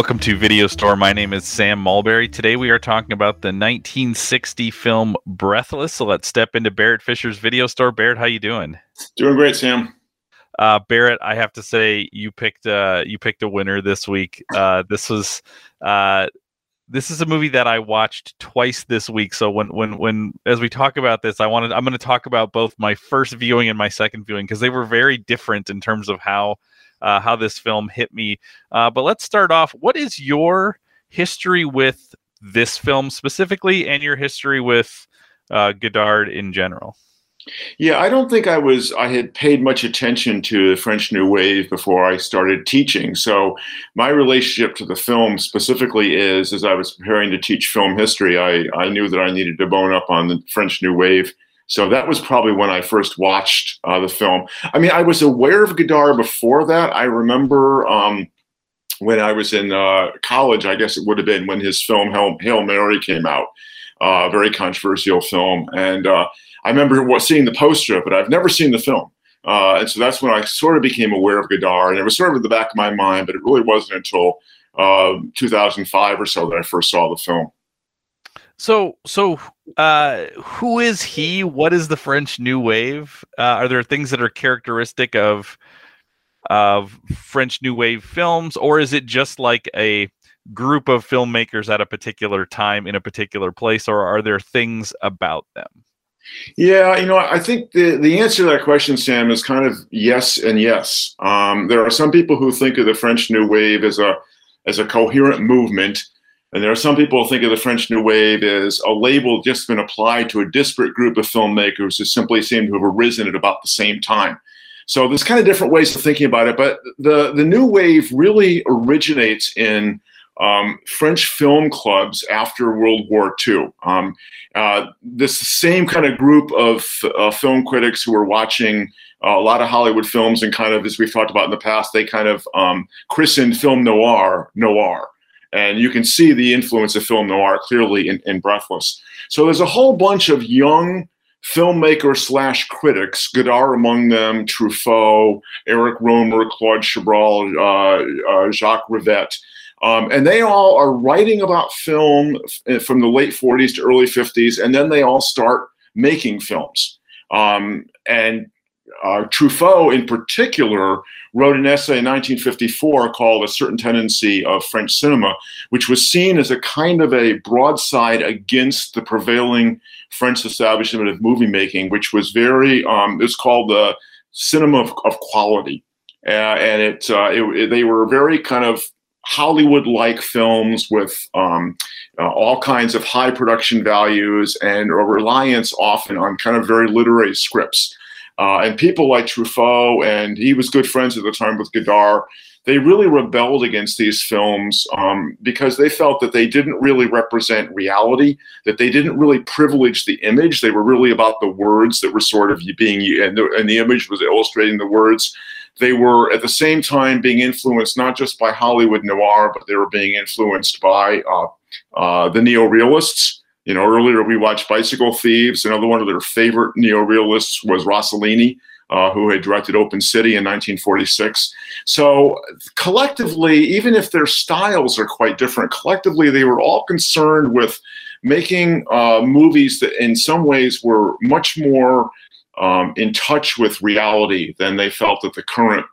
Welcome to Video Store. My name is Sam Mulberry. Today we are talking about the 1960 film Breathless. So let's step into Barrett Fisher's Video Store. Barrett, how you doing? Doing great, Sam. Uh, Barrett, I have to say you picked uh, you picked a winner this week. Uh, this was uh, this is a movie that I watched twice this week. So when when when as we talk about this, I wanted I'm going to talk about both my first viewing and my second viewing because they were very different in terms of how uh, how this film hit me. Uh, but let's start off. What is your history with this film specifically, and your history with uh, Godard in general? Yeah, I don't think I was. I had paid much attention to the French New Wave before I started teaching. So my relationship to the film specifically is, as I was preparing to teach film history, I I knew that I needed to bone up on the French New Wave so that was probably when I first watched uh, the film. I mean, I was aware of Godard before that. I remember um, when I was in uh, college, I guess it would have been when his film Hail, Hail Mary came out, uh, a uh, very controversial film. And uh, I remember seeing the poster it. I've never seen the film. Uh, and so that's when I sort of became aware of Godard. And it was sort of in the back of my mind, but it really wasn't until 2005 or so that I first saw the film. So, so uh, who is he? What is the French New Wave? Uh, are there things that are characteristic of of French New Wave films, or is it just like a group of filmmakers at a particular time in a particular place, or are there things about them? Yeah, you know, I think the, the answer to that question, Sam, is kind of yes and yes. Um, there are some people who think of the French New Wave as a as a coherent movement and there are some people who think of the French New Wave as a label just been applied to a disparate group of filmmakers who simply seem to have arisen at about the same time. So there's kind of different ways of thinking about it, but the, the New Wave really originates in um, French film clubs after World War II. Um, uh, this same kind of group of uh, film critics who were watching uh, a lot of Hollywood films and kind of, as we've talked about in the past, they kind of um, christened film noir noir. And you can see the influence of film noir clearly in, in Breathless. So there's a whole bunch of young filmmakers slash critics, Godard among them, Truffaut, Eric Rohmer, Claude Chabrol, uh, uh, Jacques Rivette. Um, and they all are writing about film from the late 40s to early 50s, and then they all start making films. Um, and uh, Truffaut, in particular, wrote an essay in 1954 called A Certain Tendency of French Cinema, which was seen as a kind of a broadside against the prevailing French establishment of movie making, which was very, um, it's called the cinema of, of quality. Uh, and it, uh, it, it, they were very kind of Hollywood like films with um, uh, all kinds of high production values and a reliance often on kind of very literary scripts. Uh, and people like Truffaut, and he was good friends at the time with Godard, they really rebelled against these films um, because they felt that they didn't really represent reality, that they didn't really privilege the image. They were really about the words that were sort of being, and the, and the image was illustrating the words. They were at the same time being influenced not just by Hollywood noir, but they were being influenced by uh, uh, the neo-realists you know, earlier we watched Bicycle Thieves. Another one of their favorite neo-realists was Rossellini, uh, who had directed Open City in 1946. So collectively, even if their styles are quite different, collectively they were all concerned with making uh, movies that in some ways were much more um, in touch with reality than they felt that the current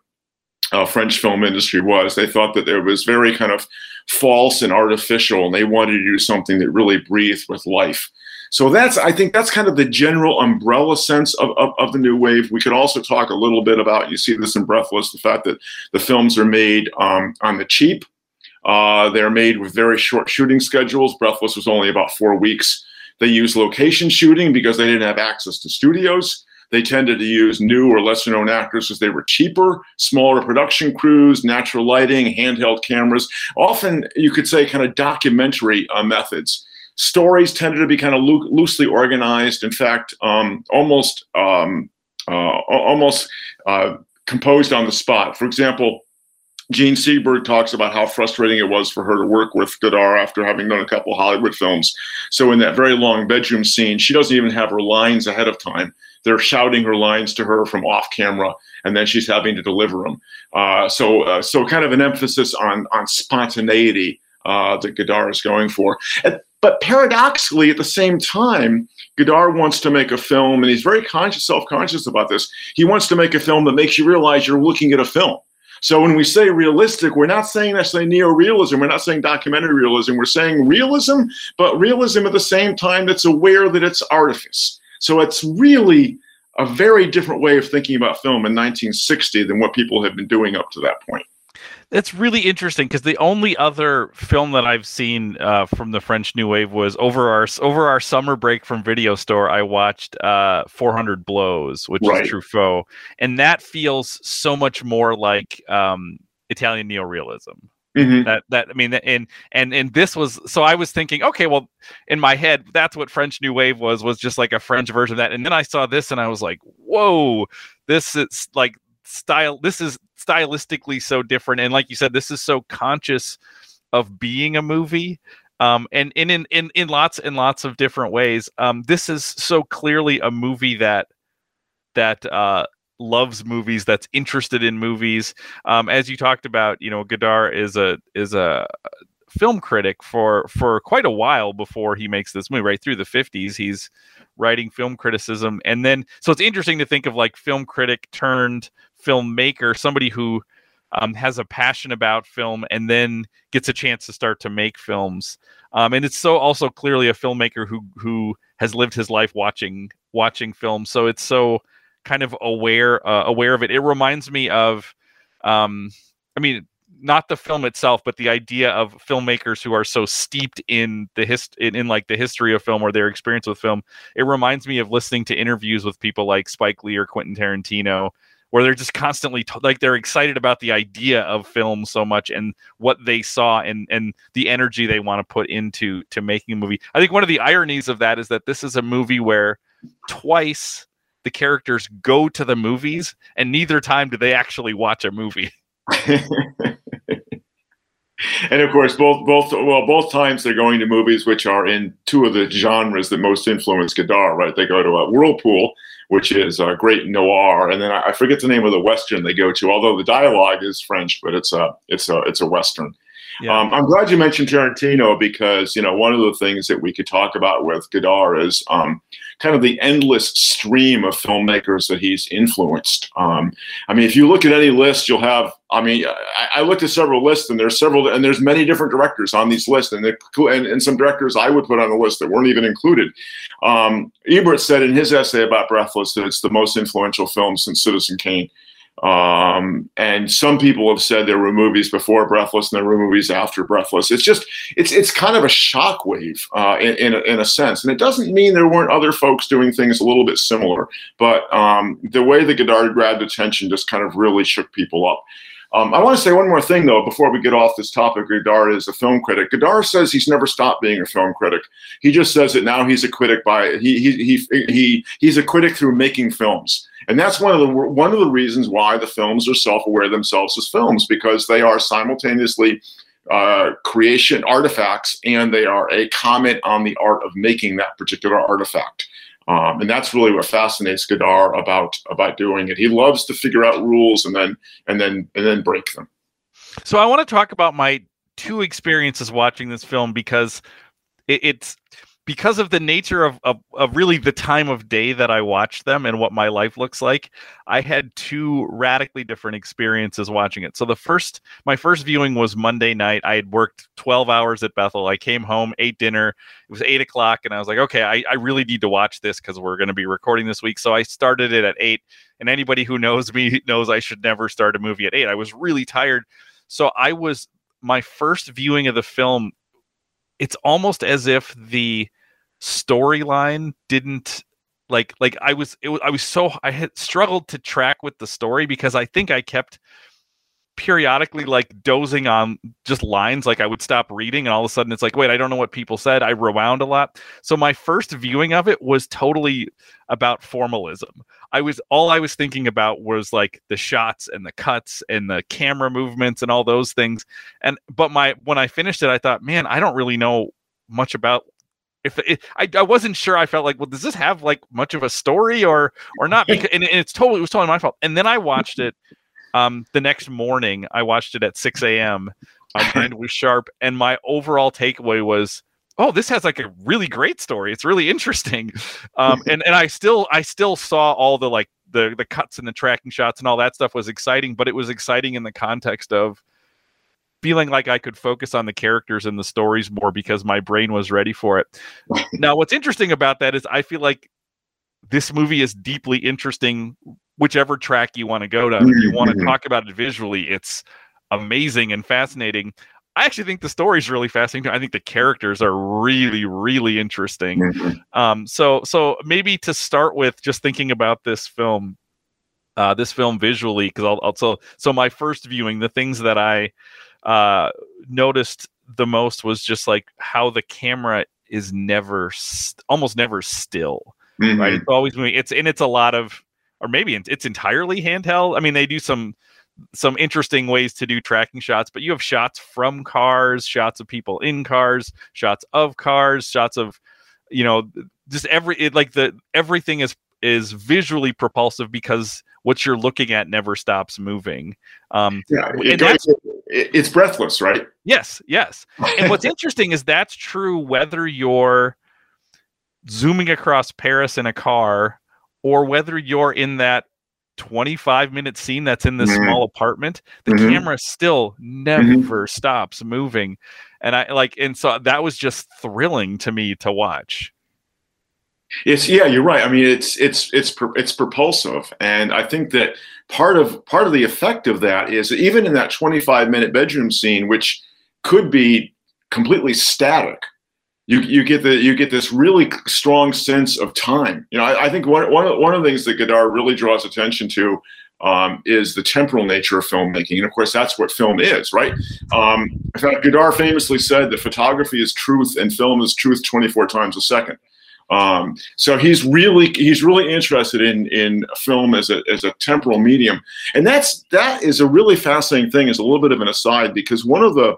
uh, French film industry was. They thought that there was very kind of false and artificial, and they wanted to do something that really breathed with life. So that's, I think, that's kind of the general umbrella sense of, of, of, the new wave. We could also talk a little bit about, you see this in Breathless, the fact that the films are made um, on the cheap. Uh, they're made with very short shooting schedules. Breathless was only about four weeks. They use location shooting because they didn't have access to studios. They tended to use new or lesser known actors because they were cheaper, smaller production crews, natural lighting, handheld cameras. Often, you could say, kind of documentary uh, methods. Stories tended to be kind of loo- loosely organized. In fact, um, almost um, uh, almost uh, composed on the spot. For example, Jean Seberg talks about how frustrating it was for her to work with Godard after having done a couple Hollywood films. So in that very long bedroom scene, she doesn't even have her lines ahead of time they're shouting her lines to her from off camera, and then she's having to deliver them. Uh, so, uh, so kind of an emphasis on on spontaneity uh, that Godard is going for. but paradoxically, at the same time, Godard wants to make a film, and he's very conscious, self-conscious about this. He wants to make a film that makes you realize you're looking at a film. So when we say realistic, we're not saying necessarily neo-realism. We're not saying documentary realism. We're saying realism, but realism at the same time that's aware that it's artifice. So it's really a very different way of thinking about film in 1960 than what people have been doing up to that point. That's really interesting because the only other film that I've seen uh, from the French New Wave was over our over our summer break from Video Store. I watched uh, 400 Blows, which right. is Truffaut, and that feels so much more like um, Italian neorealism. Mm-hmm. That that I mean, and and and this was so I was thinking, okay, well, in my head, that's what French New Wave was was just like a French version of that, and then I saw this and I was like, whoa, this is like style. This is stylistically so different and like you said this is so conscious of being a movie um, and, and in, in in lots and lots of different ways um, this is so clearly a movie that that uh, loves movies that's interested in movies um, as you talked about you know Godard is a is a film critic for for quite a while before he makes this movie right through the 50s he's writing film criticism and then so it's interesting to think of like film critic turned filmmaker, somebody who um, has a passion about film and then gets a chance to start to make films. Um, and it's so also clearly a filmmaker who who has lived his life watching watching films. So it's so kind of aware uh, aware of it. It reminds me of, um, I mean, not the film itself, but the idea of filmmakers who are so steeped in the hist in, in like the history of film or their experience with film. It reminds me of listening to interviews with people like Spike Lee or Quentin Tarantino where they're just constantly t- like they're excited about the idea of film so much and what they saw and and the energy they want to put into to making a movie. I think one of the ironies of that is that this is a movie where twice the characters go to the movies and neither time do they actually watch a movie. and of course, both both well, both times they're going to movies which are in two of the genres that most influence Godard. Right? They go to a Whirlpool, which is a great noir, and then I, forget the name of the western they go to. Although the dialogue is French, but it's a it's a it's a western. Yeah. Um, I'm glad you mentioned Tarantino because you know one of the things that we could talk about with Godard is um, kind of the endless stream of filmmakers that he's influenced. Um, I mean, if you look at any list, you'll have. I mean, I, I, looked at several lists, and there's several, and there's many different directors on these lists, and, and, and some directors I would put on the list that weren't even included. Um, Ebert said in his essay about Breathless that it's the most influential film since Citizen Kane. Um, and some people have said there were movies before Breathless and there were movies after Breathless. It's just, it's it's kind of a shockwave uh, in, in a, in, a, sense. And it doesn't mean there weren't other folks doing things a little bit similar, but um, the way that Godard grabbed attention just kind of really shook people up. Um, I want to say one more thing, though, before we get off this topic. Godard is a film critic. Godard says he's never stopped being a film critic. He just says that now he's a critic by he he he, he he's a critic through making films, and that's one of the one of the reasons why the films are self-aware themselves as films because they are simultaneously uh, creation artifacts and they are a comment on the art of making that particular artifact. Um, and that's really what fascinates Godard about about doing it. He loves to figure out rules and then and then and then break them. So I want to talk about my two experiences watching this film because it, it's because of the nature of, of, of really the time of day that I watched them and what my life looks like, I had two radically different experiences watching it. So the first, my first viewing was Monday night. I had worked 12 hours at Bethel. I came home, ate dinner. It was eight o'clock, and I was like, okay, I, I really need to watch this because we're going to be recording this week. So I started it at eight. And anybody who knows me knows I should never start a movie at eight. I was really tired. So I was my first viewing of the film. It's almost as if the storyline didn't like like I was it was I was so I had struggled to track with the story because I think I kept periodically like dozing on just lines like I would stop reading and all of a sudden it's like wait I don't know what people said. I rewound a lot. So my first viewing of it was totally about formalism. I was all I was thinking about was like the shots and the cuts and the camera movements and all those things. And but my when I finished it I thought man I don't really know much about if it, I, I wasn't sure. I felt like, well, does this have like much of a story or or not? Because and, it's totally it was totally my fault. And then I watched it um the next morning. I watched it at 6 a.m. My mind was sharp, and my overall takeaway was, oh, this has like a really great story. It's really interesting. Um, and and I still I still saw all the like the the cuts and the tracking shots and all that stuff was exciting, but it was exciting in the context of feeling like I could focus on the characters and the stories more because my brain was ready for it. now, what's interesting about that is I feel like this movie is deeply interesting, whichever track you want to go down. If you want to mm-hmm. talk about it visually, it's amazing and fascinating. I actually think the story is really fascinating. I think the characters are really, really interesting. Mm-hmm. Um, so, so maybe to start with, just thinking about this film, uh, this film visually, because I'll, I'll so so my first viewing, the things that I uh, noticed the most was just like how the camera is never, st- almost never still. Mm-hmm. Right, it's always moving. It's and it's a lot of, or maybe it's entirely handheld. I mean, they do some some interesting ways to do tracking shots, but you have shots from cars, shots of people in cars, shots of cars, shots of you know just every it, like the everything is is visually propulsive because what you're looking at never stops moving. Um, yeah, it it's breathless, right? Yes, yes. And what's interesting is that's true whether you're zooming across Paris in a car or whether you're in that 25 minute scene that's in this mm-hmm. small apartment the mm-hmm. camera still mm-hmm. never mm-hmm. stops moving and i like and so that was just thrilling to me to watch it's yeah you're right i mean it's it's it's it's propulsive and i think that part of part of the effect of that is even in that 25 minute bedroom scene which could be completely static you you get the you get this really strong sense of time. You know, I, I think one one of, one of the things that Godard really draws attention to um, is the temporal nature of filmmaking, and of course, that's what film is, right? Um, in fact, Godard famously said that photography is truth and film is truth 24 times a second. Um, so he's really he's really interested in in film as a as a temporal medium, and that's that is a really fascinating thing. As a little bit of an aside, because one of the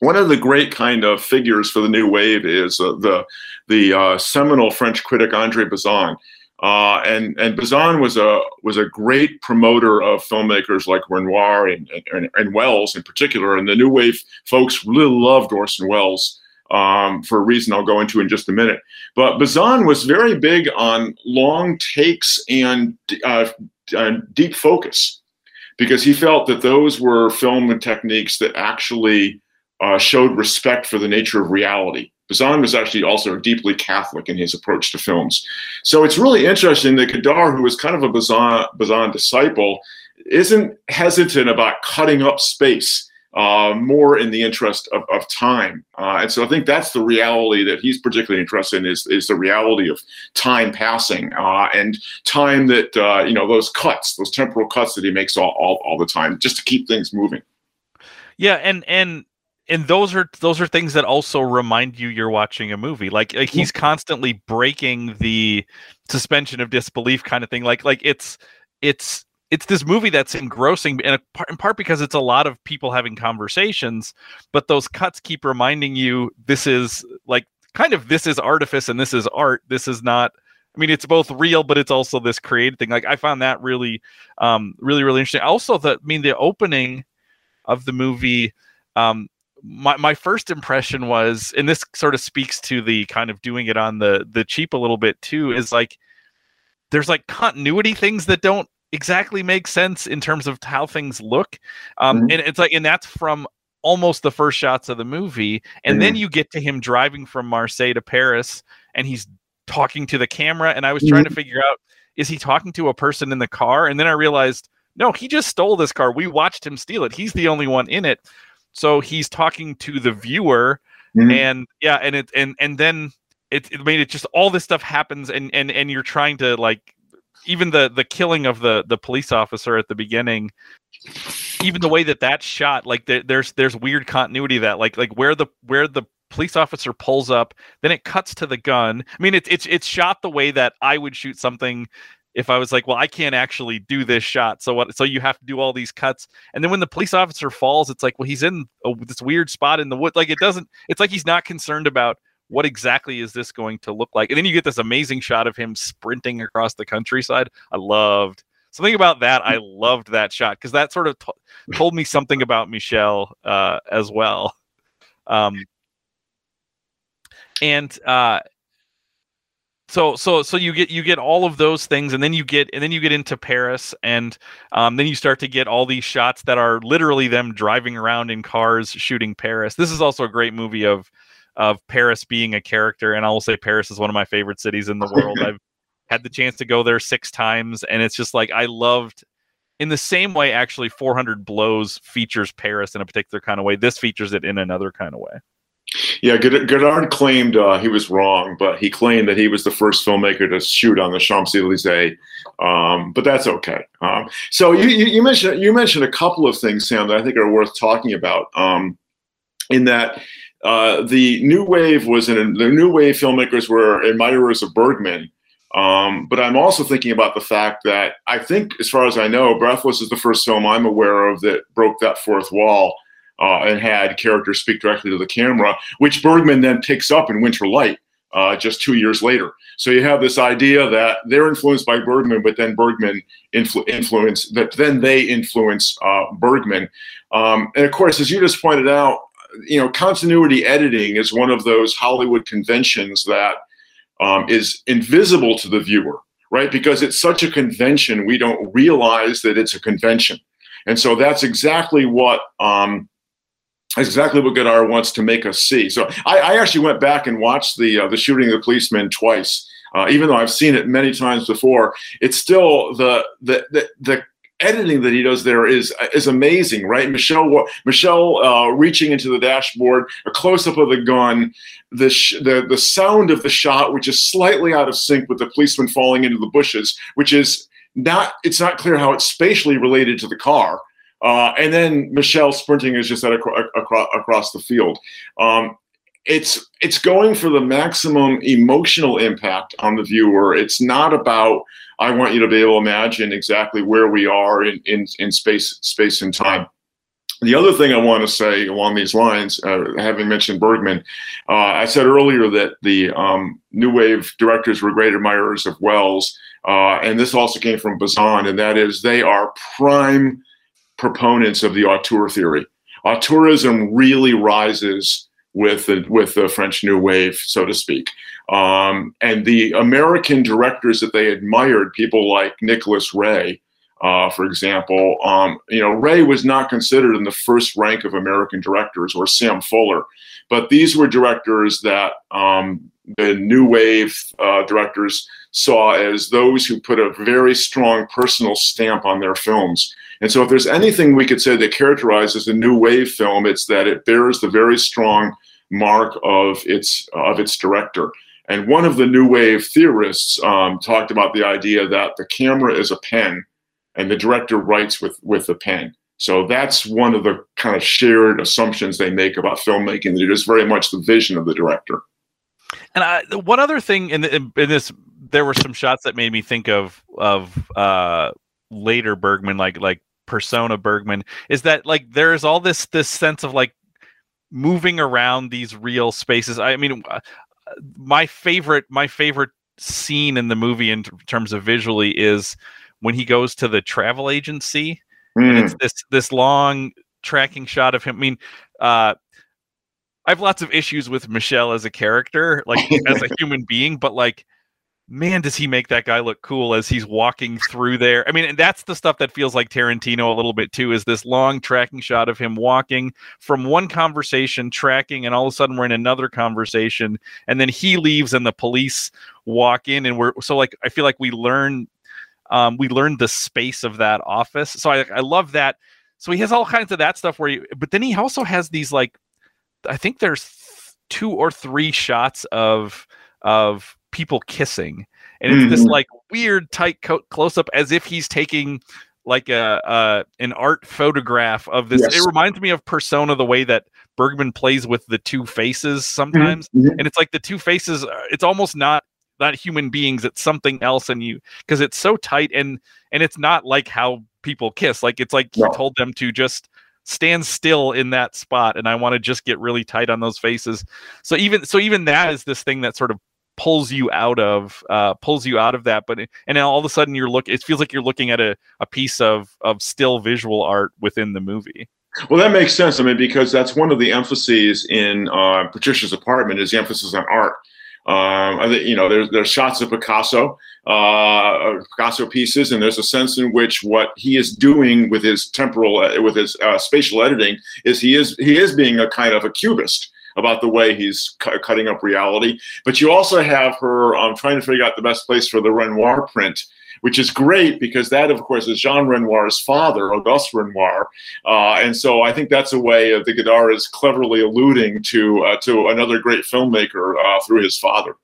one of the great kind of figures for the new wave is uh, the the uh, seminal French critic Andre Bazin. Uh, and and Bazin was a was a great promoter of filmmakers like Renoir and, and, and Welles in particular. And the new wave folks really loved Orson Welles um, for a reason I'll go into in just a minute. But Bazin was very big on long takes and uh, uh, deep focus because he felt that those were film techniques that actually uh, showed respect for the nature of reality. Bazin was actually also deeply Catholic in his approach to films. So it's really interesting that Godard, who was kind of a Bazin, Bazin disciple, isn't hesitant about cutting up space uh, more in the interest of, of time. Uh, and so I think that's the reality that he's particularly interested in is, is the reality of time passing uh, and time that, uh, you know, those cuts, those temporal cuts that he makes all, all, all the time just to keep things moving. Yeah. And, and, and those are those are things that also remind you you're watching a movie like, like he's constantly breaking the suspension of disbelief kind of thing like like it's it's it's this movie that's engrossing and in part because it's a lot of people having conversations but those cuts keep reminding you this is like kind of this is artifice and this is art this is not I mean, it's both real, but it's also this created thing. Like I found that really, um, really, really interesting. Also, the I mean, the opening of the movie, um, my, my first impression was and this sort of speaks to the kind of doing it on the the cheap a little bit too is like there's like continuity things that don't exactly make sense in terms of how things look um mm-hmm. and it's like and that's from almost the first shots of the movie and mm-hmm. then you get to him driving from marseille to paris and he's talking to the camera and i was trying to mm-hmm. figure out is he talking to a person in the car and then i realized no he just stole this car we watched him steal it he's the only one in it so he's talking to the viewer mm-hmm. and yeah and it and and then it, it made it just all this stuff happens and and and you're trying to like even the the killing of the the police officer at the beginning even the way that that's shot like there, there's there's weird continuity that like like where the where the police officer pulls up then it cuts to the gun i mean it's it's it's shot the way that i would shoot something if I was like, well, I can't actually do this shot. So what? So you have to do all these cuts. And then when the police officer falls, it's like, well, he's in a, this weird spot in the wood. Like it doesn't. It's like he's not concerned about what exactly is this going to look like? And then you get this amazing shot of him sprinting across the countryside. I loved something about that. I loved that shot because that sort of t- told me something about Michel uh, as well. Um, and uh, so so so you get you get all of those things and then you get and then you get into paris and um, then you start to get all these shots that are literally them driving around in cars shooting paris this is also a great movie of of paris being a character and i will say paris is one of my favorite cities in the world i've had the chance to go there six times and it's just like i loved in the same way actually 400 blows features paris in a particular kind of way this features it in another kind of way yeah, Godard claimed uh, he was wrong, but he claimed that he was the first filmmaker to shoot on the Champs Elysees. Um, but that's okay. Um, so you, you, mentioned you mentioned a couple of things, Sam, that I think are worth talking about. Um, in that uh, the new wave was in the new wave filmmakers were admirers of Bergman. Um, but I'm also thinking about the fact that I think, as far as I know, Breathless is the first film I'm aware of that broke that fourth wall uh, and had characters speak directly to the camera, which Bergman then picks up in Winter Light uh, just two years later. So you have this idea that they're influenced by Bergman, but then Bergman influ- influence that then they influence uh, Bergman. Um, and of course, as you just pointed out, you know, continuity editing is one of those Hollywood conventions that um, is invisible to the viewer, right? Because it's such a convention, we don't realize that it's a convention. And so that's exactly what um, exactly what Godard wants to make us see. So I, I actually went back and watched the uh, the shooting of the policeman twice. Uh, even though I've seen it many times before, it's still the the the, the editing that he does there is is amazing, right? Michelle Michel uh, reaching into the dashboard, a close up of the gun, the, the the sound of the shot, which is slightly out of sync with the policeman falling into the bushes, which is not it's not clear how it's spatially related to the car. Uh, and then Michel sprinting is just at acro- acro- across the field. Um, it's it's going for the maximum emotional impact on the viewer. It's not about I want you to be able to imagine exactly where we are in in, in space space and time. The other thing I want to say along these lines, uh, having mentioned Bergman, uh, I said earlier that the um, New Wave directors were great admirers of Welles, uh, and this also came from Bazin, and that is they are prime proponents of the auteur theory. Auteurism really rises with the, with the French New Wave, so to speak. Um, and the American directors that they admired, people like Nicholas Ray, uh, for example, um, you know, Ray was not considered in the first rank of American directors, or Sam Fuller, but these were directors that um, the New Wave uh, directors saw as those who put a very strong personal stamp on their films. And so, if there's anything we could say that characterizes a new wave film, it's that it bears the very strong mark of its of its director. And one of the new wave theorists um, talked about the idea that the camera is a pen, and the director writes with with the pen. So that's one of the kind of shared assumptions they make about filmmaking. That it is very much the vision of the director. And I, one other thing in, in, in this, there were some shots that made me think of of uh, later Bergman, like like persona Bergman, is that like there's all this this sense of like moving around these real spaces. I mean, uh, my favorite my favorite scene in the movie in terms of visually is when he goes to the travel agency mm. and it's hmm. this this long tracking shot of him. I mean, uh, I have lots of issues with Michel as a character, like as a human being, but like man, does he make that guy look cool as he's walking through there. I mean, and that's the stuff that feels like Tarantino a little bit too, is this long tracking shot of him walking from one conversation, tracking, and all of a sudden we're in another conversation, and then he leaves and the police walk in, and we're so like I feel like we learn um, we learned the space of that office. So I I love that. So he has all kinds of that stuff where you, but then he also has these like I think there's two or three shots of of people kissing, and it's mm-hmm. this like weird tight co- close up as if he's taking like a, a an art photograph of this. Yes. It reminds me of Persona, the way that Bergman plays with the two faces mm-hmm. sometimes, mm-hmm. and it's like the two faces. Uh, it's almost not not human beings. It's something else, and you because it's so tight and and it's not like how people kiss. Like it's like no. he told them to just stand still in that spot and I want to just get really tight on those faces. So even so even that is this thing that sort of pulls you out of uh, pulls you out of that but and then all of a sudden you're look it feels like you're looking at a, a piece of of still visual art within the movie. Well that makes sense i mean because that's one of the emphases in uh, patricia's apartment is the emphasis on art. Um, you know there's there's shots of Picasso, uh, Picasso pieces, and there's a sense in which what he is doing with his temporal, uh, with his uh, spatial editing, is he is he is being a kind of a cubist about the way he's cu- cutting up reality. But you also have her um, trying to figure out the best place for the Renoir print, which is great because that, of course, is Jean Renoir's father, Auguste Renoir. Uh, and so I think that's a way of the Godard is cleverly alluding to uh, to another great filmmaker uh, through his father.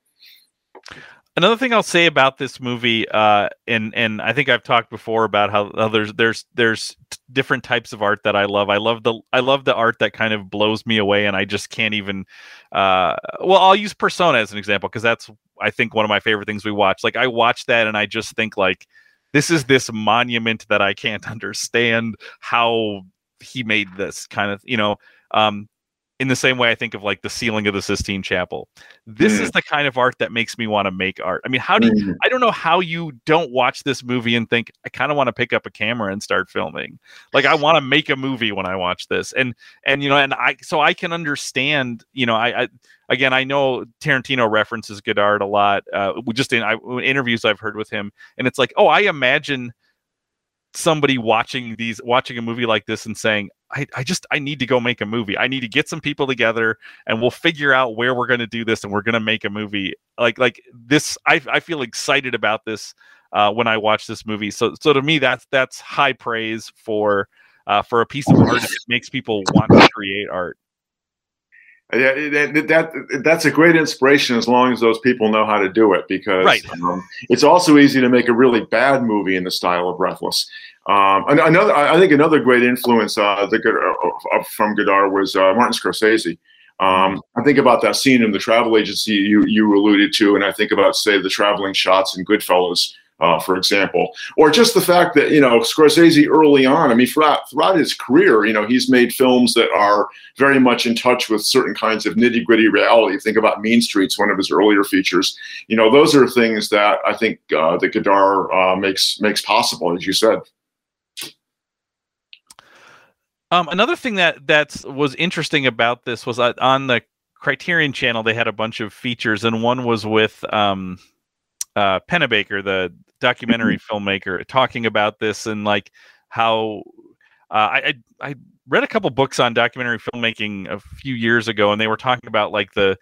Another thing I'll say about this movie, uh, and and I think I've talked before about how, how there's there's there's different types of art that I love. I love the I love the art that kind of blows me away, and I just can't even. Uh, well, I'll use Persona as an example because that's I think one of my favorite things we watch. Like I watch that, and I just think like this is this monument that I can't understand how he made this kind of you know. Um, in the same way I think of like the ceiling of the Sistine Chapel. This mm. is the kind of art that makes me want to make art. I mean, how do you, mm. I don't know how you don't watch this movie and think I kind of want to pick up a camera and start filming. Like I want to make a movie when I watch this. And and you know, and I so I can understand, you know, I, I again, I know Tarantino references Godard a lot. Uh, just in I, interviews I've heard with him, and it's like, oh, I imagine somebody watching these watching a movie like this and saying I, I just I need to go make a movie. I need to get some people together and we'll figure out where we're going to do this and we're going to make a movie. Like like this I I feel excited about this uh, when I watch this movie. So so to me that's that's high praise for uh, for a piece of art that makes people want to create art. Yeah, that, that that's a great inspiration as long as those people know how to do it because right. um, it's also easy to make a really bad movie in the style of Breathless. Um, another, I think another great influence uh, the, uh, from Godard was uh, Martin Scorsese. Um, I think about that scene in the travel agency you you alluded to, and I think about say the traveling shots in Goodfellas, uh, for example, or just the fact that you know Scorsese early on. I mean, throughout, throughout his career, you know, he's made films that are very much in touch with certain kinds of nitty gritty reality. Think about Mean Streets, one of his earlier features. You know, those are things that I think uh, that Godard uh, makes makes possible, as you said. Um, another thing that that was interesting about this was uh, on the Criterion Channel they had a bunch of features, and one was with um, uh, Pennebaker, the documentary filmmaker, talking about this and like how uh, I, I read a couple books on documentary filmmaking a few years ago, and they were talking about like the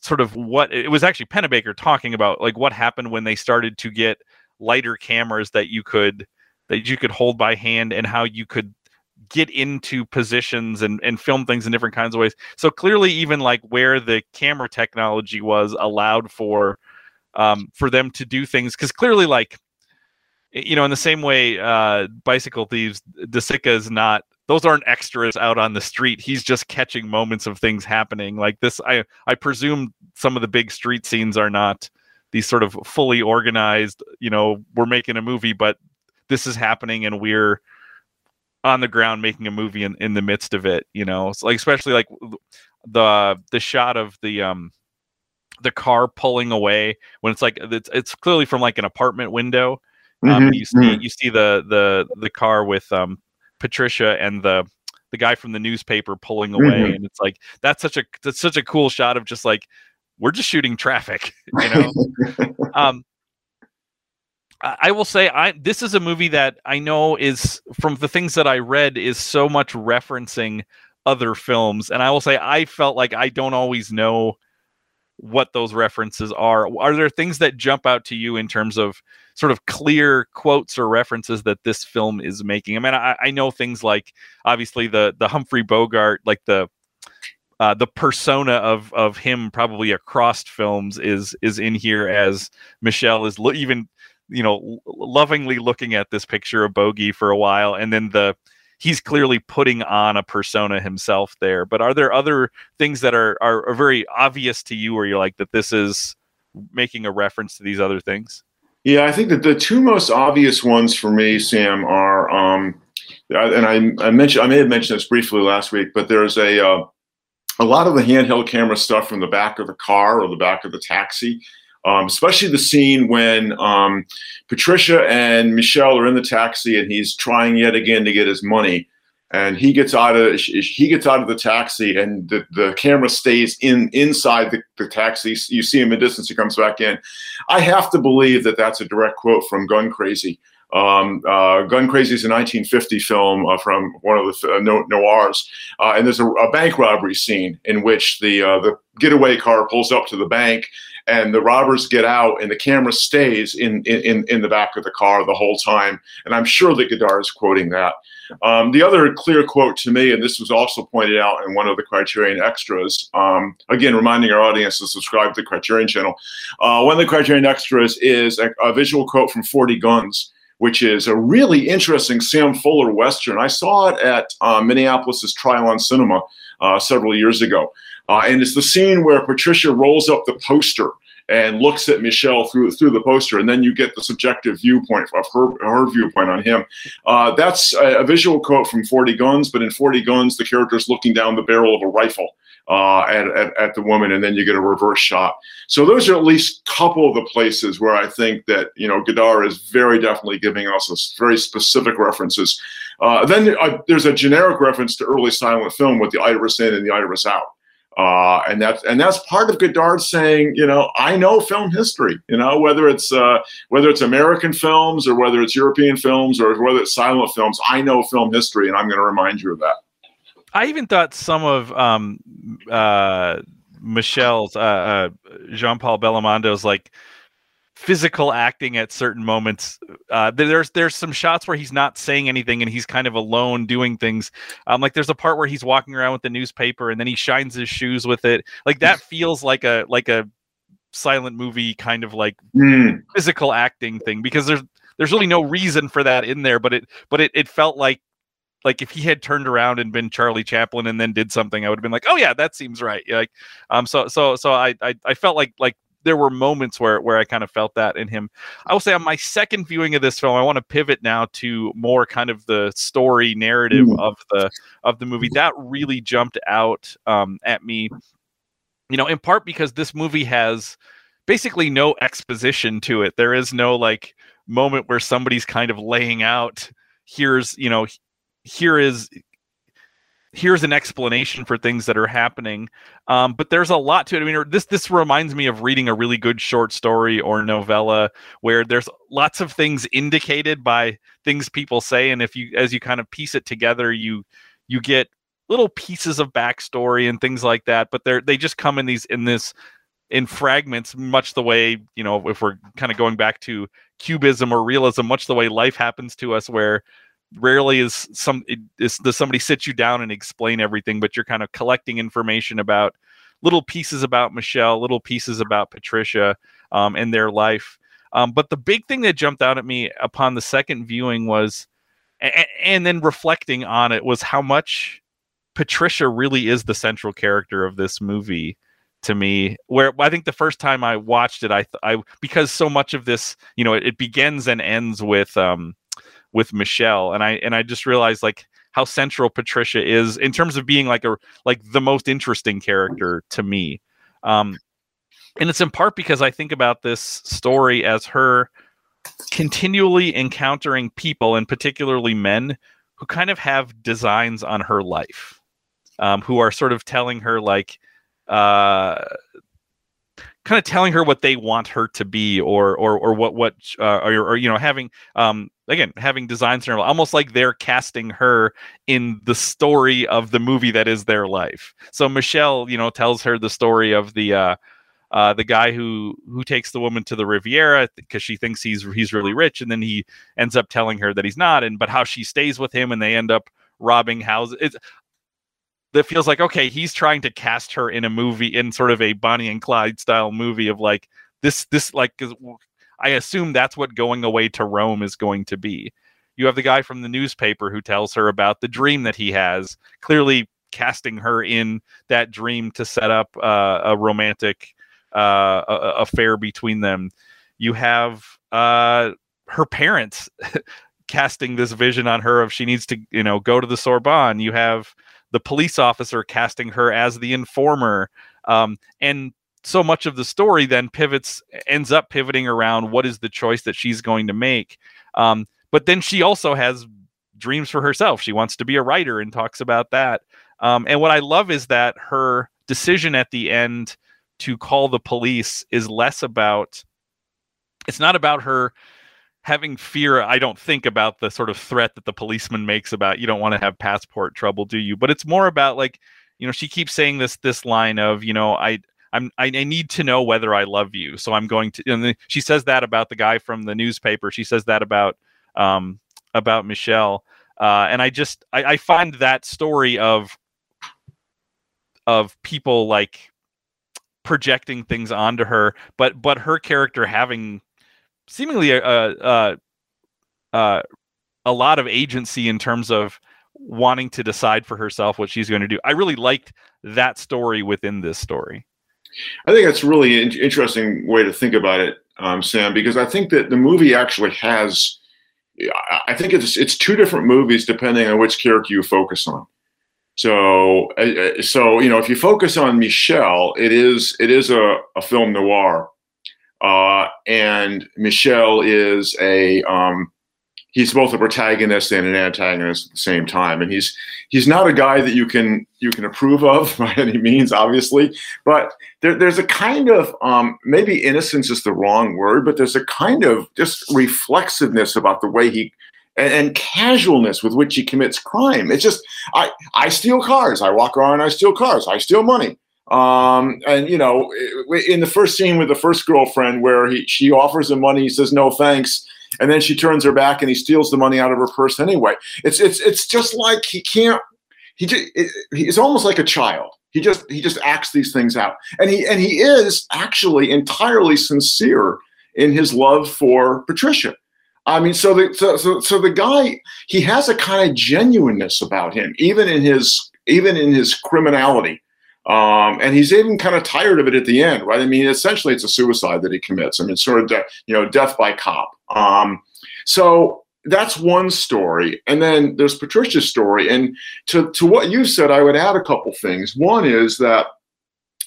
sort of what it was actually Pennebaker talking about like what happened when they started to get lighter cameras that you could that you could hold by hand and how you could get into positions and, and film things in different kinds of ways. So clearly, even like where the camera technology was allowed for um, for them to do things, because clearly, like you know, in the same way, uh, bicycle thieves, De Sica is not; those aren't extras out on the street. He's just catching moments of things happening. Like this, I I presume some of the big street scenes are not these sort of fully organized. You know, we're making a movie, but this is happening, and we're on the ground making a movie in, in the midst of it you know it's like especially like the the shot of the um the car pulling away when it's like it's, it's clearly from like an apartment window um mm-hmm. you see mm-hmm. you see the the the car with um patricia and the the guy from the newspaper pulling away mm-hmm. and it's like that's such a that's such a cool shot of just like we're just shooting traffic you know um I will say I this is a movie that I know is from the things that I read is so much referencing other films and I will say I felt like I don't always know what those references are. Are there things that jump out to you in terms of sort of clear quotes or references that this film is making? I mean, I, I know things like obviously the the Humphrey Bogart, like the uh, the persona of of him probably across films is is in here as Michel is lo- even you know lovingly looking at this picture of bogey for a while and then the he's clearly putting on a persona himself there but are there other things that are, are, are very obvious to you where you're like that this is making a reference to these other things yeah i think that the two most obvious ones for me sam are um, and I, I mentioned I may have mentioned this briefly last week, but there's a uh, a lot of the handheld camera stuff from the back of the car or the back of the taxi. Um, especially the scene when um, Patricia and Michel are in the taxi and he's trying yet again to get his money. And he gets out of he gets out of the taxi and the, the camera stays in inside the, the taxi. You see him in distance he comes back in. I have to believe that that's a direct quote from gun crazy. Um, uh, gun crazy is a 1950 film uh, from one of the uh, noirs. Uh, and there's a, a, bank robbery scene in which the uh, the getaway car pulls up to the bank and the robbers get out and the camera stays in, in, in the back of the car the whole time. And I'm sure that Godard is quoting that. Um, the other clear quote to me, and this was also pointed out in one of the Criterion extras, um, again, reminding our audience to subscribe to the Criterion channel. Uh, one of the Criterion extras is a, a visual quote from 40 Guns which is a really interesting Sam Fuller Western. I saw it at uh, Minneapolis's on Cinema uh, several years ago. Uh, and it's the scene where Patricia rolls up the poster and looks at Michel through through the poster, and then you get the subjective viewpoint of her her viewpoint on him. Uh, that's a, a, visual quote from Forty Guns, but in Forty Guns, the character is looking down the barrel of a rifle uh, at, at, at the woman, and then you get a reverse shot. So those are at least a couple of the places where I think that you know Godard is very definitely giving us very specific references. Uh, then uh, there's a generic reference to early silent film with the iris in and the iris out. Uh, and that's and that's part of Godard saying, you know, I know film history. You know, whether it's uh, whether it's American films or whether it's European films or whether it's silent films, I know film history, and I'm going to remind you of that. I even thought some of um, uh, Michel's uh, uh, Jean Paul Belmondo's like physical acting at certain moments. Uh, there's there's some shots where he's not saying anything and he's kind of alone doing things. Um, like there's a part where he's walking around with the newspaper and then he shines his shoes with it. Like that feels like a like a silent movie kind of like mm. physical acting thing because there's there's really no reason for that in there, but it but it it felt like like if he had turned around and been Charlie Chaplin and then did something, I would have been like, oh yeah, that seems right. Like, um, so so so I I, I felt like like there were moments where where I kind of felt that in him. I will say on my second viewing of this film, I want to pivot now to more kind of the story narrative mm. of the of the movie. That really jumped out um, at me. You know, in part because this movie has basically no exposition to it. There is no like moment where somebody's kind of laying out here's you know here is here's an explanation for things that are happening. Um, but there's a lot to it. I mean, this this reminds me of reading a really good short story or novella where there's lots of things indicated by things people say, and if you as you kind of piece it together, you you get little pieces of backstory and things like that. But they're they just come in these in this in fragments, much the way you know if we're kind of going back to cubism or realism, much the way life happens to us, where rarely is some is does somebody sit you down and explain everything but you're kind of collecting information about little pieces about michel little pieces about patricia um, and their life. Um, but the big thing that jumped out at me upon the second viewing was and, and then reflecting on it was how much patricia really is the central character of this movie to me where i think the first time i watched it i i because so much of this you know it, it begins and ends with um with Michel, and I and I just realized like how central Patricia is in terms of being like a like the most interesting character to me. Um, and it's in part because I think about this story as her continually encountering people, and particularly men, who kind of have designs on her life, um, who are sort of telling her like, uh, kind of telling her what they want her to be, or or or what what uh, or, or you know having um again having design in her almost like they're casting her in the story of the movie that is their life so michel you know tells her the story of the uh uh, the guy who who takes the woman to the Riviera because she thinks he's he's really rich, and then he ends up telling her that he's not, and but how she stays with him, and they end up robbing houses. That feels like okay, he's trying to cast her in a movie in sort of a Bonnie and Clyde style movie of like this this like I assume that's what going away to Rome is going to be. You have the guy from the newspaper who tells her about the dream that he has, clearly casting her in that dream to set up uh, a romantic uh, affair between them. You have uh, her parents casting this vision on her of she needs to you know go to the Sorbonne. You have the police officer casting her as the informer, um, and so much of the story then pivots ends up pivoting around what is the choice that she's going to make. Um, but then she also has dreams for herself. She wants to be a writer and talks about that. Um, and what I love is that her decision at the end to call the police is less about it's not about her having fear i don't think about the sort of threat that the policeman makes about you don't want to have passport trouble do you but it's more about like you know she keeps saying this this line of you know i i'm i, I need to know whether i love you so i'm going to and she says that about the guy from the newspaper she says that about um about michel uh and i just i, I find that story of of people like projecting things onto her, but but her character having seemingly a a, a, a lot of agency in terms of wanting to decide for herself what she's going to do. I really liked that story within this story. I think that's really an interesting way to think about it, um, Sam, because I think that the movie actually has. I think it's it's two different movies depending on which character you focus on. So, uh, uh, so you know, if you focus on Michel, it is it is a, a film noir, uh, and Michel is a um, he's both a protagonist and an antagonist at the same time, and he's he's not a guy that you can you can approve of by any means, obviously, but there, there's a kind of um, maybe innocence is the wrong word, but there's a kind of just reflexiveness about the way he and, and, casualness with which he commits crime. It's just I I steal cars. I walk around. I steal cars. I steal money. Um, and you know, in the first scene with the first girlfriend, where he she offers him money, he says no thanks, and then she turns her back and he steals the money out of her purse anyway. It's it's it's just like he can't. He just it, he's almost like a child. He just he just acts these things out, and he and he is actually entirely sincere in his love for Patricia. I mean, so the so, so, so the guy he has a kind of genuineness about him, even in his even in his criminality. Um, and he's even kind of tired of it at the end, right? I mean, essentially, it's a suicide that he commits. I mean, sort of, de- you know, death by cop. Um, so that's one story, and then there's Patricia's story. And to to what you said, I would add a couple things. One is that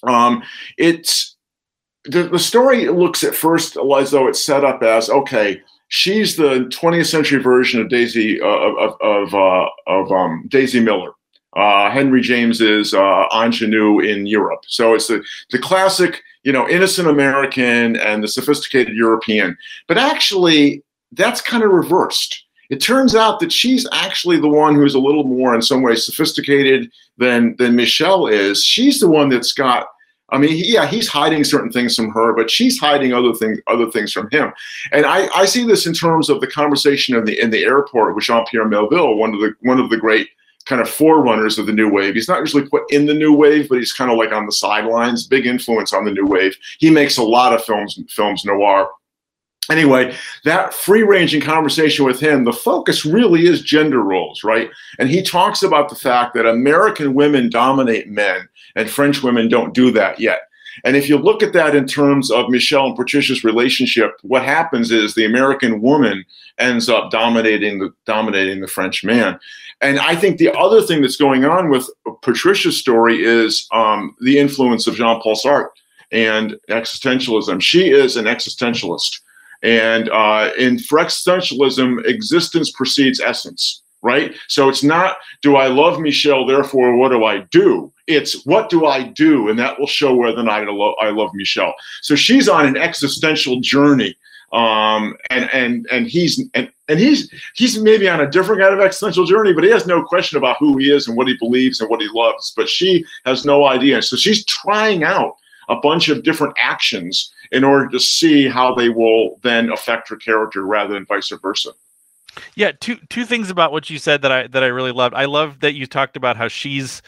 um, it's the, the story looks at first as though it's set up as okay she's the 20th century version of Daisy uh, of of, uh, of um, Daisy Miller. Uh, Henry James's uh, ingenue in Europe. So it's the the classic, you know, innocent American and the sophisticated European. But actually, that's kind of reversed. It turns out that she's actually the one who's a little more, in some ways, sophisticated than than Michel is. She's the one that's got I mean, yeah, he's hiding certain things from her, but she's hiding other things, other things from him. And I, I see this in terms of the conversation in the in the airport with Jean Pierre Melville, one of the one of the great kind of forerunners of the new wave. He's not usually put in the new wave, but he's kind of like on the sidelines, big influence on the new wave. He makes a lot of films films noir. Anyway, that free ranging conversation with him, the focus really is gender roles, right? And he talks about the fact that American women dominate men and French women don't do that yet. And if you look at that in terms of Michel and Patricia's relationship, what happens is the American woman ends up dominating the dominating the French man. And I think the other thing that's going on with Patricia's story is um, the influence of Jean-Paul Sartre and existentialism. She is an existentialist, and uh, in for existentialism, existence precedes essence right? So it's not, do I love Michel, therefore what do I do? It's what do I do? And that will show whether or not I love, I love Michel. So she's on an existential journey. Um, and, and, and he's, and, and he's, he's maybe on a different kind of existential journey, but he has no question about who he is and what he believes and what he loves, but she has no idea. So she's trying out a bunch of different actions in order to see how they will then affect her character rather than vice versa. Yeah, two two things about what you said that I that I really loved. I love that you talked about how she's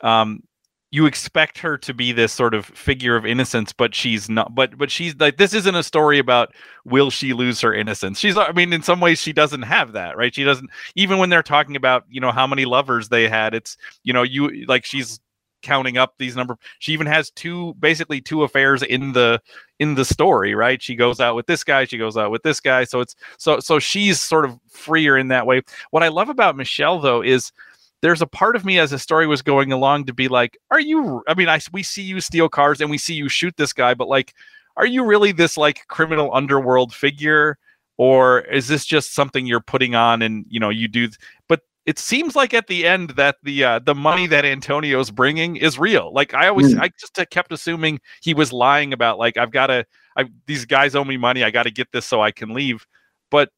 um you expect her to be this sort of figure of innocence but she's not but but she's like this isn't a story about will she lose her innocence. She's i mean in some ways she doesn't have that right? She doesn't even when they're talking about you know how many lovers they had it's you know you like she's counting up these number she even has two basically two affairs in the in the story right? She goes out with this guy she goes out with this guy so it's so so she's sort of freer in that way. What i love about michel though is there's a part of me as the story was going along to be like are you i mean i we see you steal cars and we see you shoot this guy but like are you really this like criminal underworld figure or is this just something you're putting on and you know you do but it seems like at the end that the uh, the money that Antonio's bringing is real. Like I always, mm. I just kept assuming he was lying about like I've got to, I these guys owe me money. I got to get this so I can leave. But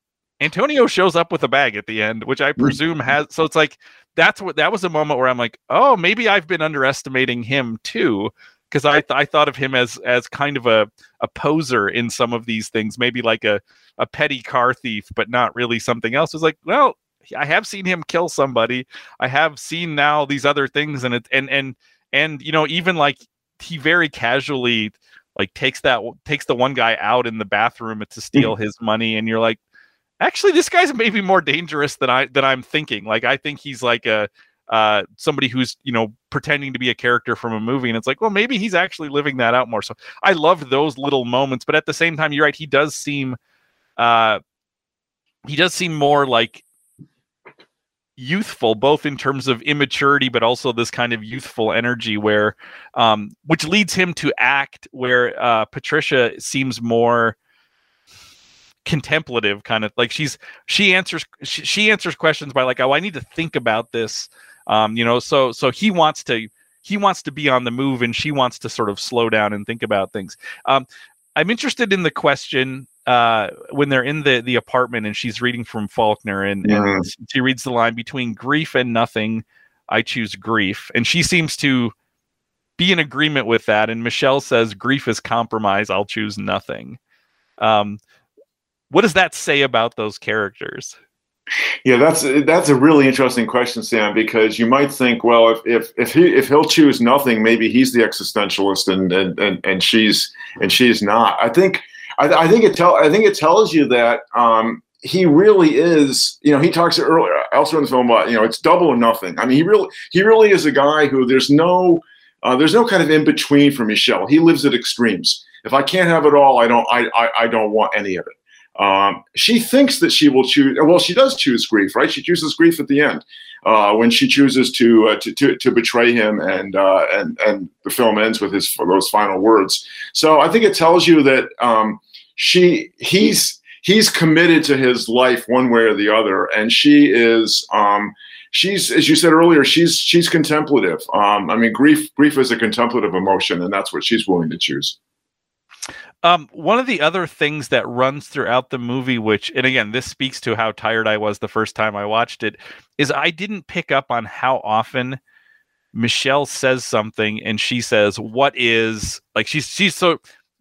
Antonio shows up with a bag at the end, which I hmm. presume has. So it's like that's what that was a moment where I'm like, oh, maybe I've been underestimating him too, because I th- I thought of him as as kind of a a poser in some of these things, maybe like a a petty car thief, but not really something else. It's like, well, I have seen him kill somebody. I have seen now these other things, and it and and and you know even like he very casually like takes that takes the one guy out in the bathroom to steal mm-hmm. his money, and you're like, actually, this guy's maybe more dangerous than I than I'm thinking. Like I think he's like a uh, somebody who's you know pretending to be a character from a movie, and it's like, well, maybe he's actually living that out more. So I love those little moments, but at the same time, you're right. He does seem, uh, he does seem more like youthful both in terms of immaturity but also this kind of youthful energy where um which leads him to act where uh patricia seems more contemplative kind of like she's she answers she, she answers questions by like oh i need to think about this um you know so so he wants to he wants to be on the move and she wants to sort of slow down and think about things um i'm interested in the question uh, when they're in the the apartment and she's reading from Faulkner and, yeah. and she reads the line between grief and nothing, I choose grief, and she seems to be in agreement with that. And Michel says grief is compromise. I'll choose nothing. Um, what does that say about those characters? Yeah, that's that's a really interesting question, Sam. Because you might think, well, if if if he if he'll choose nothing, maybe he's the existentialist, and and and, and she's and she's not. I think I, I think it tell I think it tells you that um, he really is. You know, he talks earlier elsewhere in the film about you know it's double or nothing. I mean, he really he really is a guy who there's no uh, there's no kind of in between for Michel. He lives at extremes. If I can't have it all, I don't I I, I don't want any of it. Um, she thinks that she will choose. Well, she does choose grief, right? She chooses grief at the end uh, when she chooses to, uh, to, to to betray him, and uh, and and the film ends with his those final words. So I think it tells you that um, she he's he's committed to his life one way or the other, and she is. Um, she's as you said earlier she's she's contemplative um, i mean grief grief is a contemplative emotion and that's what she's willing to choose um, one of the other things that runs throughout the movie which and again this speaks to how tired i was the first time i watched it is i didn't pick up on how often michel says something and she says what is like she's she's so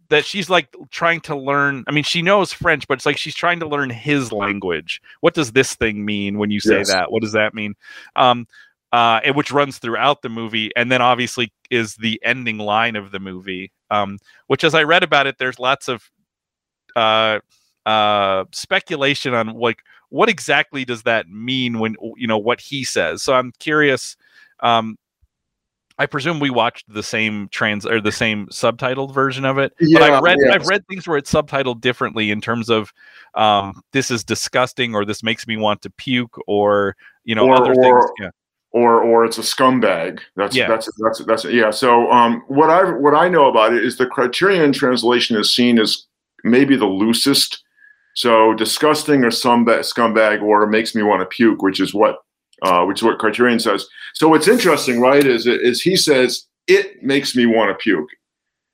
that she's like trying to learn. I mean, she knows French, but it's like she's trying to learn his language. What does this thing mean when you say yes. that? What does that mean? Um, uh, and which runs throughout the movie, and then obviously is the ending line of the movie. Um, which, as I read about it, there's lots of uh, uh, speculation on like what exactly does that mean when you know what he says. So I'm curious. Um, I presume we watched the same trans or the same subtitled version of it. Yeah, but I've read yes. I've read things where it's subtitled differently in terms of um, this is disgusting or this makes me want to puke or you know or, other or, things. Yeah. Or or it's a scumbag. That's yeah. that's that's that's yeah. So um, what I what I know about it is the Criterion translation is seen as maybe the loosest. So disgusting or some scumbag or makes me want to puke, which is what uh, which is what Criterion says. So what's interesting, right, is is he says it makes me want to puke,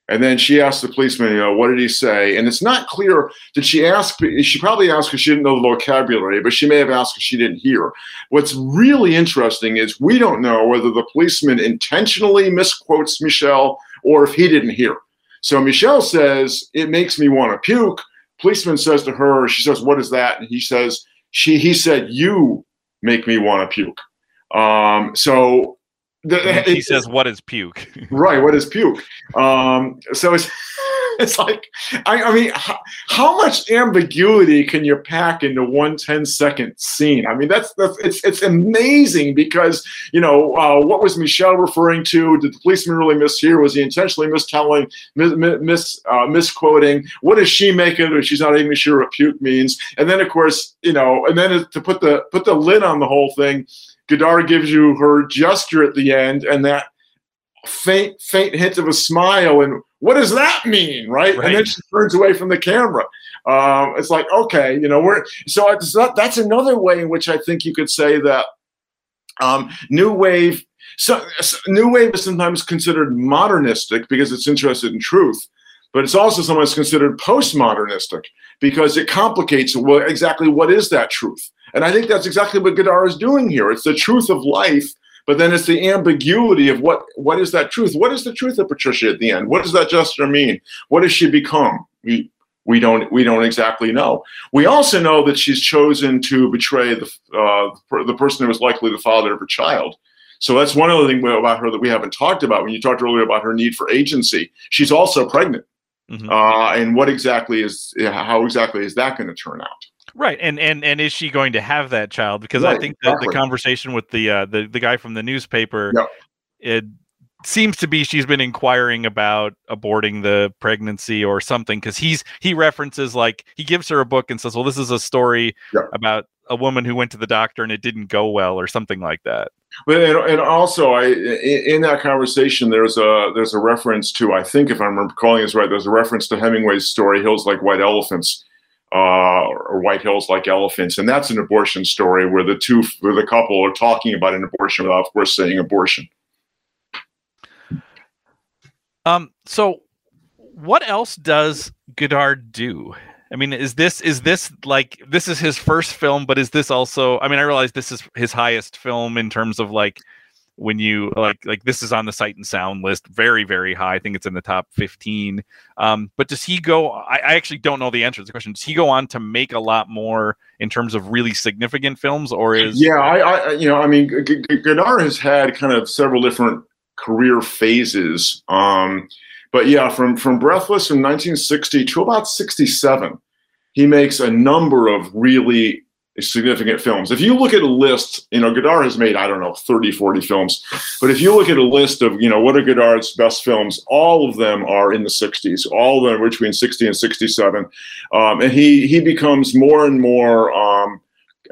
and then she asks the policeman, you know, what did he say? And it's not clear. Did she ask? She probably asked because she didn't know the vocabulary, but she may have asked because she didn't hear. What's really interesting is we don't know whether the policeman intentionally misquotes Michel or if he didn't hear. So Michel says it makes me want to puke. Policeman says to her, she says, "What is that?" And he says, "She." He said, "You make me want to puke. Um, so the, he says, "What is puke?" right. What is puke? Um, so it's it's like, I, I mean, how, how, much ambiguity can you pack into one 10 second scene? I mean, that's, that's it's, it's amazing because, you know, uh, what was Michel referring to? Did the policeman really miss here? Was he intentionally mistelling, mis, mis, uh, misquoting? What does she make of it? She's not even sure what puke means. And then, of course, you know, and then to put the, put the lid on the whole thing, Godard gives you her gesture at the end and that faint, faint hint of a smile. And what does that mean, right? right. And then she turns away from the camera. Um, it's like, okay, you know, we're so it's not, that's another way in which I think you could say that um, new wave. So, new wave is sometimes considered modernistic because it's interested in truth, but it's also sometimes considered postmodernistic because it complicates well, exactly what is that truth. And I think that's exactly what Godard is doing here. It's the truth of life, but then it's the ambiguity of what what is that truth? What is the truth of Patricia at the end? What does that gesture mean? What does she become? We we don't we don't exactly know. We also know that she's chosen to betray the uh, the person who was likely the father of her child. So that's one other thing about her that we haven't talked about. When you talked earlier about her need for agency, she's also pregnant. Mm-hmm. Uh, and what exactly is how exactly is that going to turn out? Right, and and and is she going to have that child? Because right, I think exactly. the conversation with the uh, the the guy from the newspaper, yep. it seems to be she's been inquiring about aborting the pregnancy or something because he's he references like he gives her a book and says, "Well, this is a story yep. about a woman who went to the doctor and it didn't go well or something like that." But and, and also, I in, in that conversation, there's a there's a reference to I think if I'm recalling this right, there's a reference to Hemingway's story "Hills Like White Elephants." Uh, or White Hills Like Elephants, and that's an abortion story where the two, where the couple are talking about an abortion without, of course, saying abortion. Um. So, what else does Godard do? I mean, is this is this like this is his first film, but is this also? I mean, I realize this is his highest film in terms of like when you like like this is on the sight and sound list very very high. I think it's in the top 15 um, but does he go I, I, actually don't know the answer to the question. Does he go on to make a lot more in terms of really significant films or is yeah i, I you know i mean godard has had kind of several different career phases. Um, but yeah from from breathless from 1960 to about 67 he makes a number of really significant films. If you look at a list, you know, Godard has made, I don't know, 30, 40 films. But if you look at a list of, you know, what are Godard's best films, all of them are in the 60s. All of them are between 60 and 67. Um, and he he becomes more and more, um,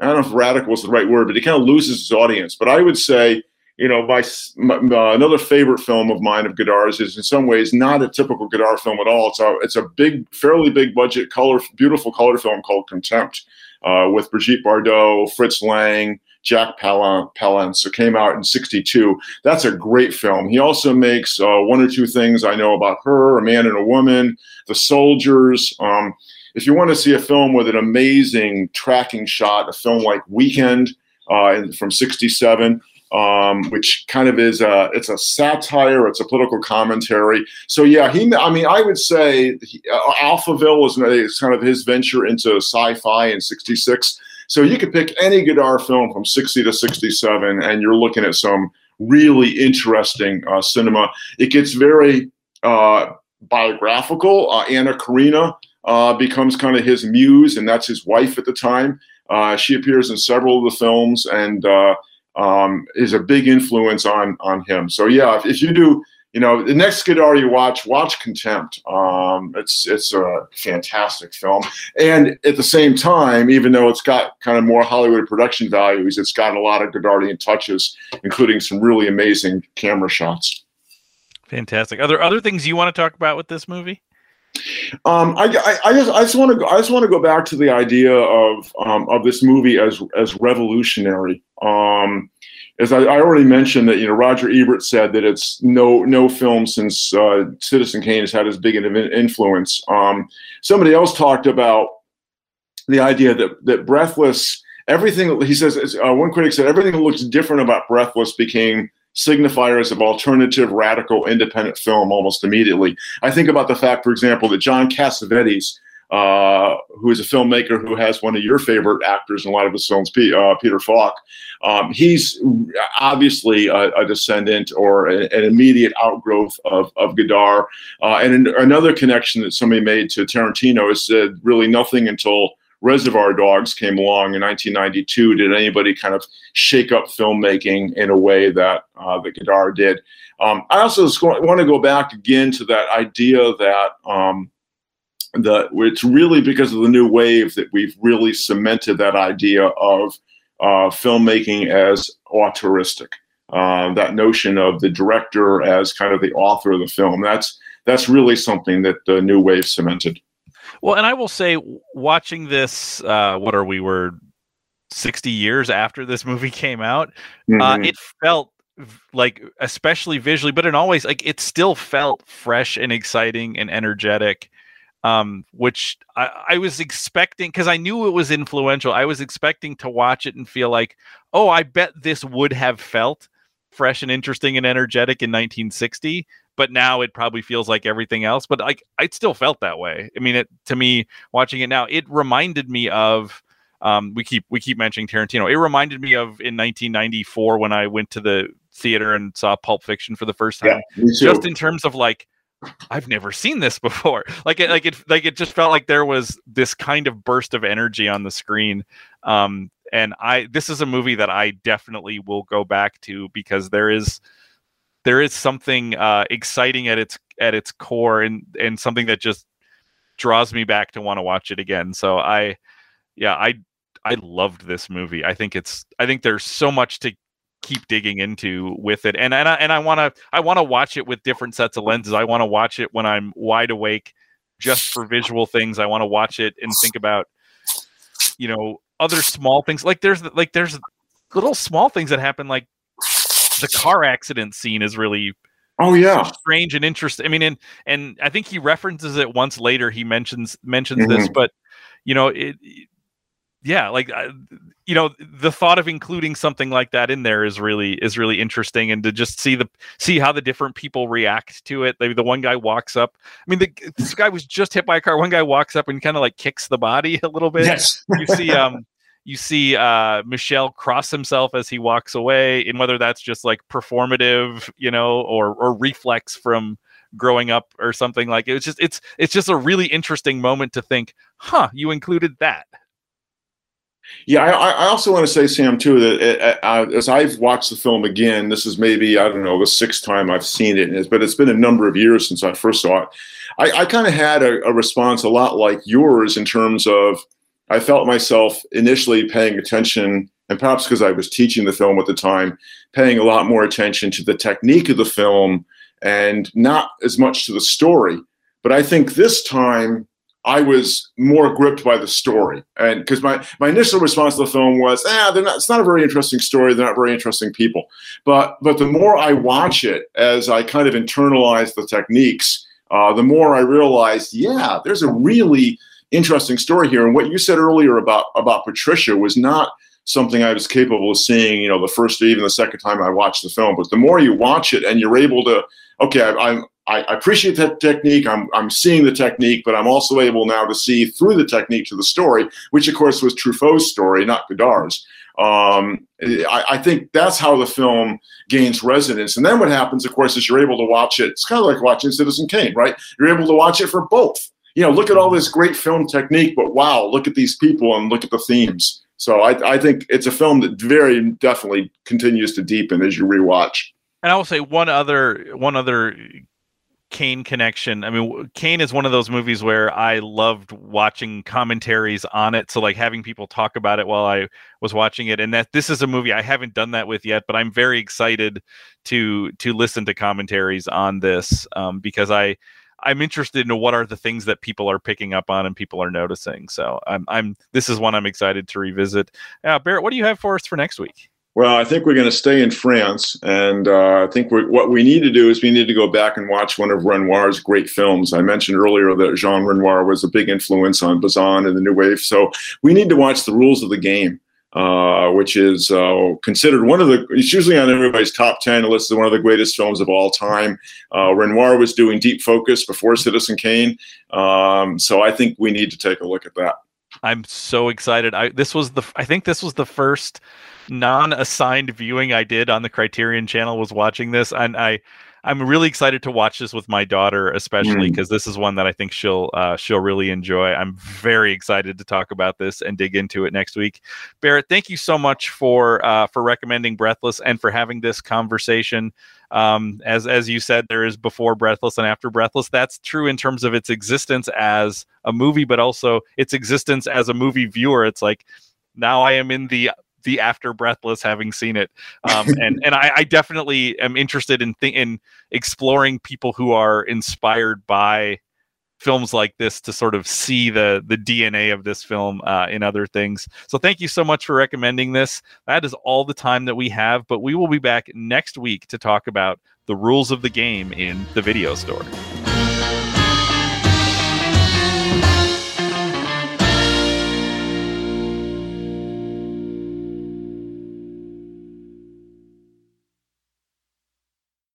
I don't know if radical is the right word, but he kind of loses his audience. But I would say, you know, my uh, another favorite film of mine of Godard's is in some ways not a typical Godard film at all. It's a it's a big, fairly big budget, color, beautiful color film called Contempt uh, with Brigitte Bardot, Fritz Lang, Jack Palance. It came out in 62. That's a great film. He also makes uh, one or two things I know about her, A Man and a Woman, The Soldiers. Um, if you want to see a film with an amazing tracking shot, a film like Weekend uh, from 67, um, which kind of is a it's a satire, it's a political commentary. So yeah, he. I mean, I would say uh, Alphaville is, is kind of his venture into sci-fi in '66. So you could pick any Godard film from 60 to 67, and you're looking at some really interesting uh, cinema. It gets very uh, biographical. Uh, Anna Karina uh, becomes kind of his muse, and that's his wife at the time. Uh, she appears in several of the films, and uh, um, is a big influence on on him. So yeah, if, if you do, you know, the next Godard you watch, watch Contempt. Um, it's it's a fantastic film, and at the same time, even though it's got kind of more Hollywood production values, it's got a lot of Godardian touches, including some really amazing camera shots. Fantastic. Are there other things you want to talk about with this movie? Um, I, I, I, just I just want to go, I just want to go back to the idea of um, of this movie as as revolutionary. Um, as I, I, already mentioned that you know Roger Ebert said that it's no no film since uh, Citizen Kane has had as big an influence. Um, somebody else talked about the idea that that Breathless everything he says uh, one critic said everything that looks different about Breathless became signifiers of alternative, radical, independent film almost immediately. I think about the fact, for example, that John Cassavetes uh, who is a filmmaker who has one of your favorite actors in a lot of his films, uh, Peter Falk. Um, he's obviously a, a descendant or a, an immediate outgrowth of, of Godard. Uh, and an, another connection that somebody made to Tarantino is that really nothing until Reservoir Dogs came along in 1992 did anybody kind of shake up filmmaking in a way that uh, that Godard did. Um, I also want to go back again to that idea that um, that it's really because of the new wave that we've really cemented that idea of uh, filmmaking as auteuristic. Uh, that notion of the director as kind of the author of the film. That's that's really something that the new wave cemented. Well, and I will say, watching this, uh, what are we? Were sixty years after this movie came out. Uh, mm-hmm. Uh, it felt like, especially visually, but in always like it still felt fresh and exciting and energetic um, which I, I, was expecting because I knew it was influential. I was expecting to watch it and feel like, oh, I bet this would have felt fresh and interesting and energetic in 1960, but now it probably feels like everything else. But like, I still felt that way. I mean, it to me watching it now, it reminded me of. Um, we keep we keep mentioning Tarantino. It reminded me of in 1994 when I went to the theater and saw Pulp Fiction for the first time. Yeah, just in terms of like I've never seen this before. Like it, like it, like it just felt like there was this kind of burst of energy on the screen. Um, and I, this is a movie that I definitely will go back to because there is, there is something uh, exciting at its at its core, and and something that just draws me back to want to watch it again. So I, yeah, I I loved this movie. I think it's I think there's so much to keep digging into with it and and I, and I want to I want to watch it with different sets of lenses. I want to watch it when I'm wide awake just for visual things. I want to watch it and think about you know other small things like there's like there's little small things that happen like the car accident scene is really oh yeah strange and interesting i mean and and i think he references it once later he mentions mentions mm-hmm. this but you know it, yeah like you know the thought of including something like that in there is really is really interesting and to just see the see how the different people react to it. Maybe the one guy walks up i mean the, this guy was just hit by a car. One guy walks up and kind of like kicks the body a little bit. Yes. You see um you see uh michel cross himself as he walks away and whether that's just like performative you know or or reflex from growing up or something like it. it's just it's it's just a really interesting moment to think huh you included that yeah, I, I, also want to say, Sam, too, that it, uh, uh, as I've watched the film again, this is maybe I don't know the sixth time I've seen it, but it's been a number of years since I first saw it. I, I kind of had a, a response a lot like yours in terms of I felt myself initially paying attention, and perhaps because I was teaching the film at the time, paying a lot more attention to the technique of the film and not as much to the story. But I think this time I was more gripped by the story, and because my my initial response to the film was, ah, they're not. It's not a very interesting story. They're not very interesting people. But but the more I watch it, as I kind of internalize the techniques, uh, the more I realized, yeah, there's a really interesting story here. And what you said earlier about about Patricia was not something I was capable of seeing, you know, the first or even the second time I watched the film. But the more you watch it and you're able to, okay, I, am I, appreciate that technique. I'm, I'm seeing the technique, but I'm also able now to see through the technique to the story, which of course was Truffaut's story, not Godard's. Um, I, I, think that's how the film gains resonance. And then what happens, of course, is you're able to watch it. It's kind of like watching Citizen Kane, right? You're able to watch it for both. You know, look at all this great film technique, but wow, look at these people and look at the themes. So I, I think it's a film that very definitely continues to deepen as you rewatch. And I will say one other one other Kane connection. I mean, Kane is one of those movies where I loved watching commentaries on it. So like having people talk about it while I was watching it, and that this is a movie I haven't done that with yet, but I'm very excited to to listen to commentaries on this um, because I I'm interested in what are the things that people are picking up on and people are noticing. So I'm I'm this is one I'm excited to revisit. Uh, Barrett, what do you have for us for next week? Well, I think we're going to stay in France, and uh, I think what we need to do is we need to go back and watch one of Renoir's great films. I mentioned earlier that Jean Renoir was a big influence on Bazin and the New Wave, so we need to watch The Rules of the Game. uh, which is uh, considered one of the, it's usually on everybody's top 10 list of one of the greatest films of all time. Uh, Renoir was doing Deep Focus before Citizen Kane. Um, so I think we need to take a look at that. I'm so excited. I this was the I think this was the first non-assigned viewing I did on the Criterion channel was watching this and I I'm really excited to watch this with my daughter, especially because mm. this is one that I think she'll uh, she'll really enjoy. I'm very excited to talk about this and dig into it next week. Barrett, thank you so much for uh, for recommending Breathless and for having this conversation. Um, as as you said, there is before Breathless and after Breathless. That's true in terms of its existence as a movie, but also its existence as a movie viewer. It's like now I am in the the after breathless having seen it um, and and I, I, definitely am interested in th- in exploring people who are inspired by films like this to sort of see the the dna of this film uh, in other things. So thank you so much for recommending this. That is all the time that we have but we will be back next week to talk about the rules of the game in the video store